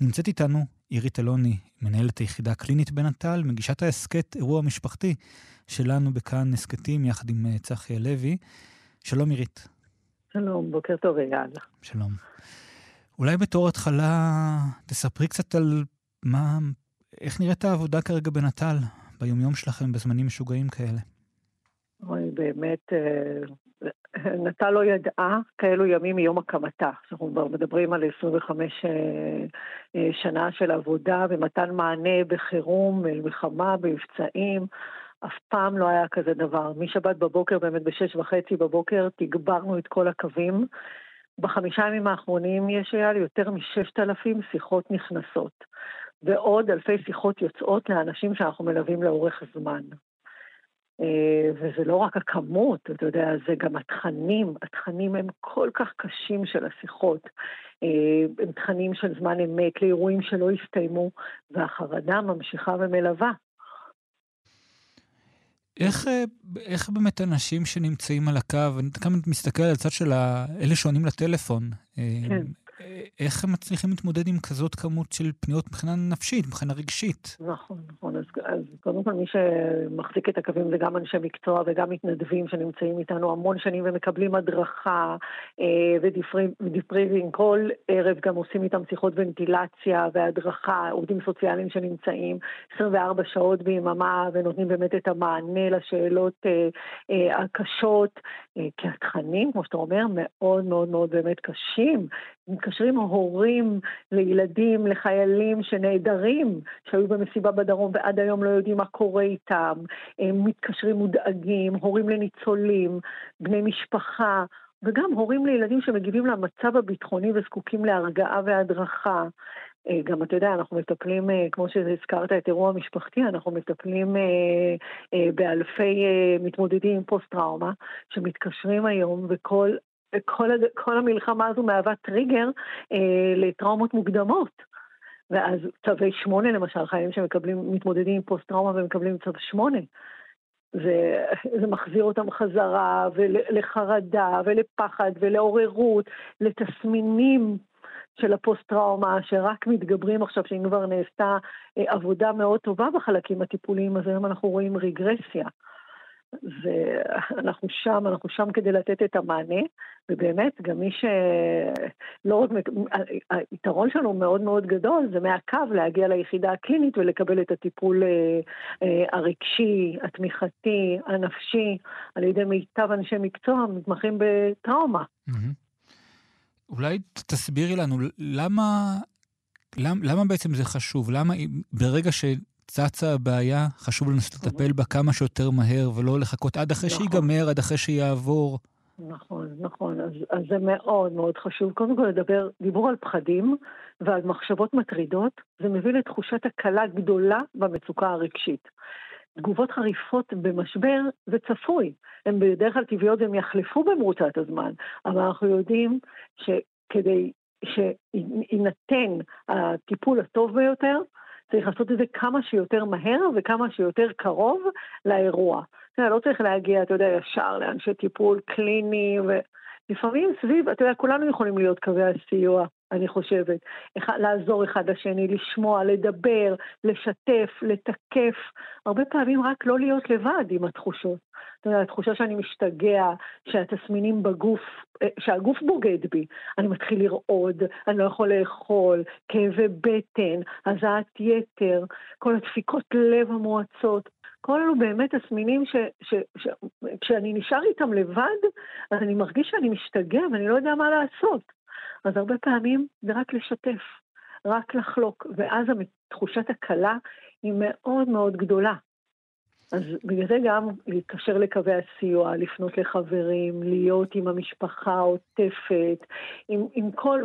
נמצאת איתנו עירית אלוני, מנהלת היחידה הקלינית בנט"ל, מגישת ההסכת אירוע משפחתי שלנו בכאן הסכתים יחד עם אה, צחי הלוי. שלום עירית. שלום, בוקר טוב אייל. שלום. אולי בתור התחלה תספרי קצת על מה, איך נראית העבודה כרגע בנט"ל, ביומיום שלכם, בזמנים משוגעים כאלה. אוי, באמת, אה, נט"ל לא ידעה כאלו ימים מיום הקמתה. אנחנו כבר מדברים על 25 אה, אה, שנה של עבודה ומתן מענה בחירום, מלחמה, במבצעים. אף פעם לא היה כזה דבר. משבת בבוקר, באמת בשש וחצי בבוקר, תגברנו את כל הקווים. בחמישה ימים האחרונים יש היה לי יותר מששת אלפים שיחות נכנסות, ועוד אלפי שיחות יוצאות לאנשים שאנחנו מלווים לאורך זמן. אה, וזה לא רק הכמות, אתה יודע, זה גם התכנים, התכנים הם כל כך קשים של השיחות. אה, הם תכנים של זמן אמת לאירועים שלא הסתיימו, והחרדה ממשיכה ומלווה. איך, אה, איך באמת אנשים שנמצאים על הקו, אני כמה מסתכל על הצד של אלה שעונים לטלפון, כן. איך הם מצליחים להתמודד עם כזאת כמות של פניות מבחינה נפשית, מבחינה רגשית? נכון, נכון. אז, אז קודם כל מי שמחזיק את הקווים זה גם אנשי מקצוע וגם מתנדבים שנמצאים איתנו המון שנים ומקבלים הדרכה אה, ו debriefing. כל ערב גם עושים איתם שיחות ונטילציה והדרכה, עובדים סוציאליים שנמצאים 24 שעות ביממה ונותנים באמת את המענה לשאלות אה, אה, הקשות. אה, כי התכנים, כמו שאתה אומר, מאוד מאוד מאוד באמת קשים. מתקשרים הורים לילדים, לחיילים שנעדרים, שהיו במסיבה בדרום ועד היום לא יודעים מה קורה איתם. הם מתקשרים מודאגים, הורים לניצולים, בני משפחה. וגם הורים לילדים שמגיבים למצב הביטחוני וזקוקים להרגעה והדרכה. אה, גם אתה יודע, אנחנו מטפלים, אה, כמו שהזכרת את אירוע המשפחתי, אנחנו מטפלים אה, באלפי מתמודדים עם פוסט-טראומה, שמתקשרים היום וכל כל, כל המלחמה הזו מהווה טריגר לטראומות מוקדמות. ואז צווי שמונה למשל, חיילים שמקבלים, מתמודדים עם פוסט-טראומה ומקבלים צו שמונה. זה, זה מחזיר אותם חזרה, ולחרדה, ולפחד, ולעוררות, לתסמינים של הפוסט-טראומה, שרק מתגברים עכשיו, שאם כבר נעשתה אה, עבודה מאוד טובה בחלקים הטיפוליים, אז היום אנחנו רואים רגרסיה. ואנחנו שם, אנחנו שם כדי לתת את המענה, ובאמת, גם מי שלא רק, היתרון שלנו מאוד מאוד גדול, זה מהקו להגיע ליחידה הקלינית ולקבל את הטיפול אה, אה, הרגשי, התמיכתי, הנפשי, על ידי מיטב אנשי מקצוע מתמחים בטראומה. אולי תסבירי לנו, למה, למה, למה בעצם זה חשוב? למה ברגע ש... צצה הבעיה, חשוב לנסות לטפל בה כמה שיותר מהר, ולא לחכות עד אחרי נכון. שיגמר, עד אחרי שיעבור. נכון, נכון. אז, אז זה מאוד מאוד חשוב. קודם כל לדבר, דיבור על פחדים ועל מחשבות מטרידות, זה מביא לתחושת הקלה גדולה במצוקה הרגשית. תגובות חריפות במשבר זה צפוי. הן בדרך כלל טבעיות והן יחלפו במרוצת הזמן, אבל אנחנו יודעים שכדי שיינתן הטיפול הטוב ביותר, צריך לעשות את זה כמה שיותר מהר וכמה שיותר קרוב לאירוע. לא צריך להגיע, אתה יודע, ישר לאנשי טיפול קליני, ולפעמים סביב, אתה יודע, כולנו יכולים להיות קווי הסיוע, אני חושבת. לעזור אחד לשני, לשמוע, לדבר, לשתף, לתקף. הרבה פעמים רק לא להיות לבד עם התחושות. אתה יודע, התחושה שאני משתגע, שהתסמינים בגוף, אה, שהגוף בוגד בי. אני מתחיל לרעוד, אני לא יכול לאכול, כאבי בטן, הזעת יתר, כל הדפיקות לב המועצות. כל אלו באמת תסמינים שכשאני נשאר איתם לבד, אז אני מרגיש שאני משתגע ואני לא יודע מה לעשות. אז הרבה פעמים זה רק לשתף, רק לחלוק, ואז תחושת הקלה היא מאוד מאוד גדולה. אז בגלל זה גם להתקשר לקווי הסיוע, לפנות לחברים, להיות עם המשפחה העוטפת, עם, עם כל,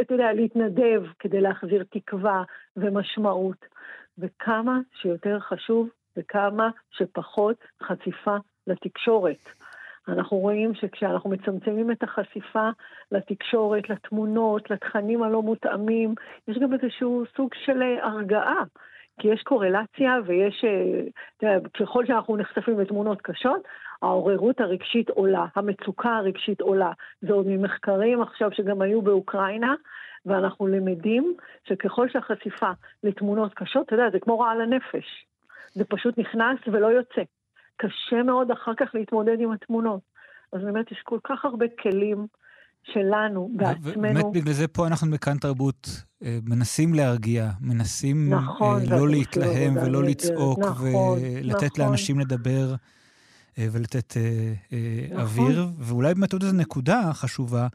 אתה יודע, להתנדב כדי להחזיר תקווה ומשמעות. וכמה שיותר חשוב וכמה שפחות חשיפה לתקשורת. אנחנו רואים שכשאנחנו מצמצמים את החשיפה לתקשורת, לתמונות, לתכנים הלא מותאמים, יש גם איזשהו סוג של הרגעה. כי יש קורלציה ויש, אה, ככל שאנחנו נחשפים לתמונות קשות, העוררות הרגשית עולה, המצוקה הרגשית עולה. זה עוד ממחקרים עכשיו שגם היו באוקראינה, ואנחנו למדים שככל שהחשיפה לתמונות קשות, אתה יודע, זה כמו רעל הנפש. זה פשוט נכנס ולא יוצא. קשה מאוד אחר כך להתמודד עם התמונות. אז באמת יש כל כך הרבה כלים שלנו, בעצמנו. באמת בגלל זה פה אנחנו בכאן תרבות אה, מנסים להרגיע, מנסים נכון, אה, לא להתלהם ולא לצעוק נכון, ולתת נכון. לאנשים לדבר אה, ולתת נכון. אוויר. ואולי באמת עוד איזו נקודה חשובה.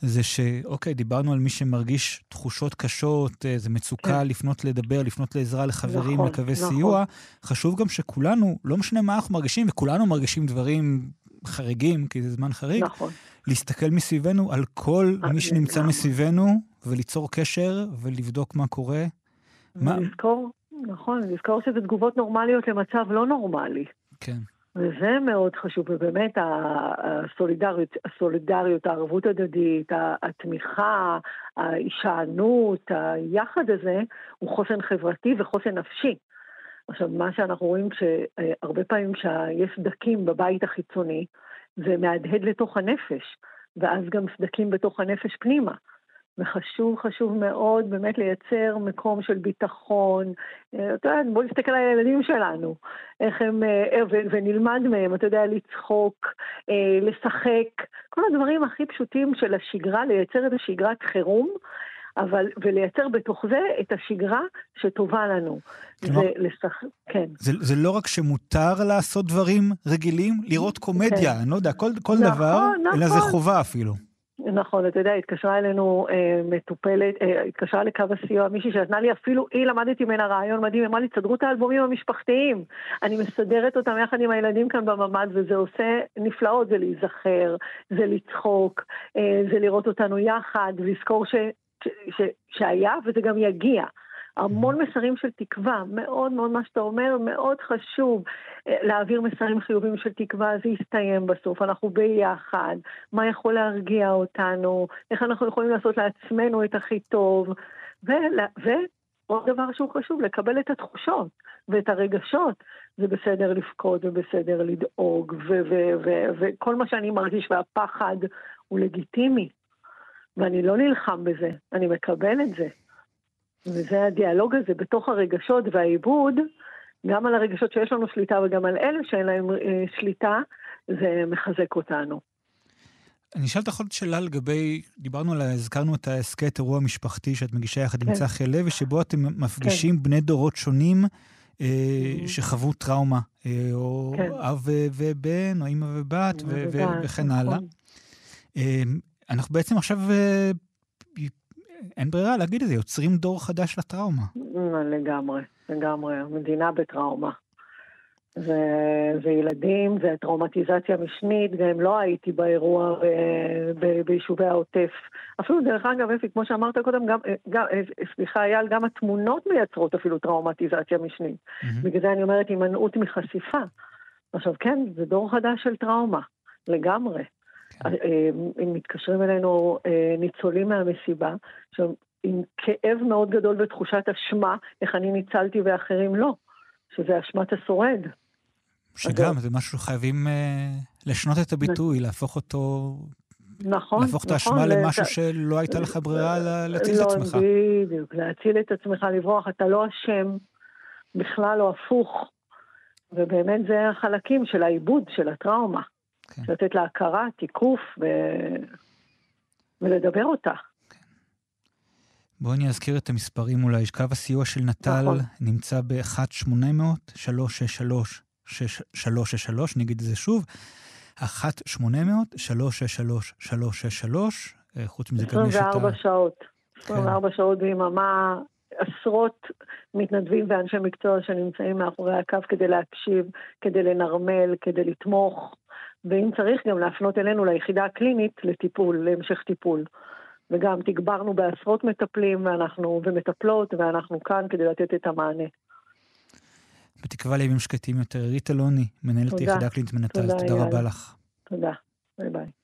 זה שאוקיי, דיברנו על מי שמרגיש תחושות קשות, איזה מצוקה כן. לפנות לדבר, לפנות לעזרה לחברים, נכון, לקווי נכון. סיוע. חשוב גם שכולנו, לא משנה מה אנחנו מרגישים, וכולנו מרגישים דברים חריגים, כי זה זמן חריג, נכון. להסתכל מסביבנו על כל אה, מי שנמצא מסביבנו, וליצור קשר ולבדוק מה קורה. לזכור, נכון, לזכור שזה תגובות נורמליות למצב לא נורמלי. כן. וזה מאוד חשוב, ובאמת הסולידריות, הסולידריות, הערבות הדדית, התמיכה, ההישענות, היחד הזה, הוא חוסן חברתי וחוסן נפשי. עכשיו, מה שאנחנו רואים שהרבה פעמים שיש סדקים בבית החיצוני, זה מהדהד לתוך הנפש, ואז גם סדקים בתוך הנפש פנימה. וחשוב, חשוב מאוד באמת לייצר מקום של ביטחון. אה, אתה יודע, בוא נסתכל על הילדים שלנו, איך הם, אה, ונלמד מהם, אתה יודע, לצחוק, אה, לשחק, כל הדברים הכי פשוטים של השגרה, לייצר את השגרת חירום. אבל, ולייצר בתוך זה את השגרה שטובה לנו. כלומר, זה לשח... כן. זה, זה לא רק שמותר לעשות דברים רגילים, לראות קומדיה, כן. אני לא יודע, כל, כל נכון, דבר, נכון. אלא זה נכון. חובה אפילו. נכון, אתה יודע, התקשרה אלינו אה, מטופלת, אה, התקשרה לקו הסיוע, מישהי שנתנה לי, אפילו היא למדתי ממנה רעיון מדהים, אמרה לי, תסדרו את האלבומים המשפחתיים. אני מסדרת אותם יחד עם הילדים כאן בממ"ד, וזה עושה נפלאות, זה להיזכר, זה לצחוק, אה, זה לראות אותנו יחד, ולזכור ש, ש, ש, שהיה וזה גם יגיע. המון מסרים של תקווה, מאוד מאוד מה שאתה אומר, מאוד חשוב אה, להעביר מסרים חיובים של תקווה, זה יסתיים בסוף, אנחנו ביחד, מה יכול להרגיע אותנו, איך אנחנו יכולים לעשות לעצמנו את הכי טוב, ועוד דבר שהוא חשוב, לקבל את התחושות ואת הרגשות. זה בסדר לבכות ובסדר לדאוג, וכל מה שאני מרגיש והפחד הוא לגיטימי. ואני לא נלחם בזה, אני מקבל את זה. וזה הדיאלוג הזה בתוך הרגשות והעיבוד, גם על הרגשות שיש לנו שליטה וגם על אלה שאין להם אה, שליטה, זה מחזק אותנו. אני אשאל אותך עוד שאלה לגבי, דיברנו על, הזכרנו את ההסכת אירוע משפחתי שאת מגישה יחד כן. עם צחי לוי, שבו אתם מפגישים כן. בני דורות שונים אה, mm-hmm. שחוו טראומה, אה, או כן. אב ובן, או אימא ובת, ו- ו- וכן נכון. הלאה. אה, אנחנו בעצם עכשיו אה, אין ברירה להגיד את זה, יוצרים דור חדש לטראומה. לגמרי, לגמרי. המדינה בטראומה. זה, זה ילדים, זה טראומטיזציה משנית, גם לא הייתי באירוע ב, ב, ביישובי העוטף. אפילו דרך אגב, אפי, כמו שאמרת קודם, גם, גם, סליחה אייל, גם התמונות מייצרות אפילו טראומטיזציה משנית. Mm-hmm. בגלל זה אני אומרת הימנעות מחשיפה. עכשיו כן, זה דור חדש של טראומה, לגמרי. הם אה, מתקשרים אלינו אה, ניצולים מהמסיבה, עם כאב מאוד גדול ותחושת אשמה, איך אני ניצלתי ואחרים לא, שזה אשמת השורד. שגם, זה משהו שחייבים אה, לשנות את הביטוי, להפוך אותו... נכון, להפוך את האשמה נכון, למשהו שלא הייתה לך ברירה להציל את לא, עצמך. לא, בדיוק, להציל את עצמך, לברוח, אתה לא אשם, בכלל לא הפוך. ובאמת זה החלקים של העיבוד, של הטראומה. כן. לתת לה הכרה, תיקוף ו... ולדבר אותה. כן. בואי אני אזכיר את המספרים אולי. קו הסיוע של נט"ל נכון. נמצא ב-1-800-363-363, נגיד את זה שוב, 1-800-363-363, אה, חוץ מזה גם יש את ה... 24 שעות. 24 כן. שעות ביממה, עשרות מתנדבים ואנשי מקצוע שנמצאים מאחורי הקו כדי להקשיב, כדי לנרמל, כדי לתמוך. ואם צריך גם להפנות אלינו ליחידה הקלינית לטיפול, להמשך טיפול. וגם תגברנו בעשרות מטפלים ואנחנו, ומטפלות, ואנחנו כאן כדי לתת את המענה. בתקווה לימים שקטים יותר. ריטה לוני, מנהלת היחידה הקלינית מנטל, תודה, תודה רבה לך. תודה, ביי ביי.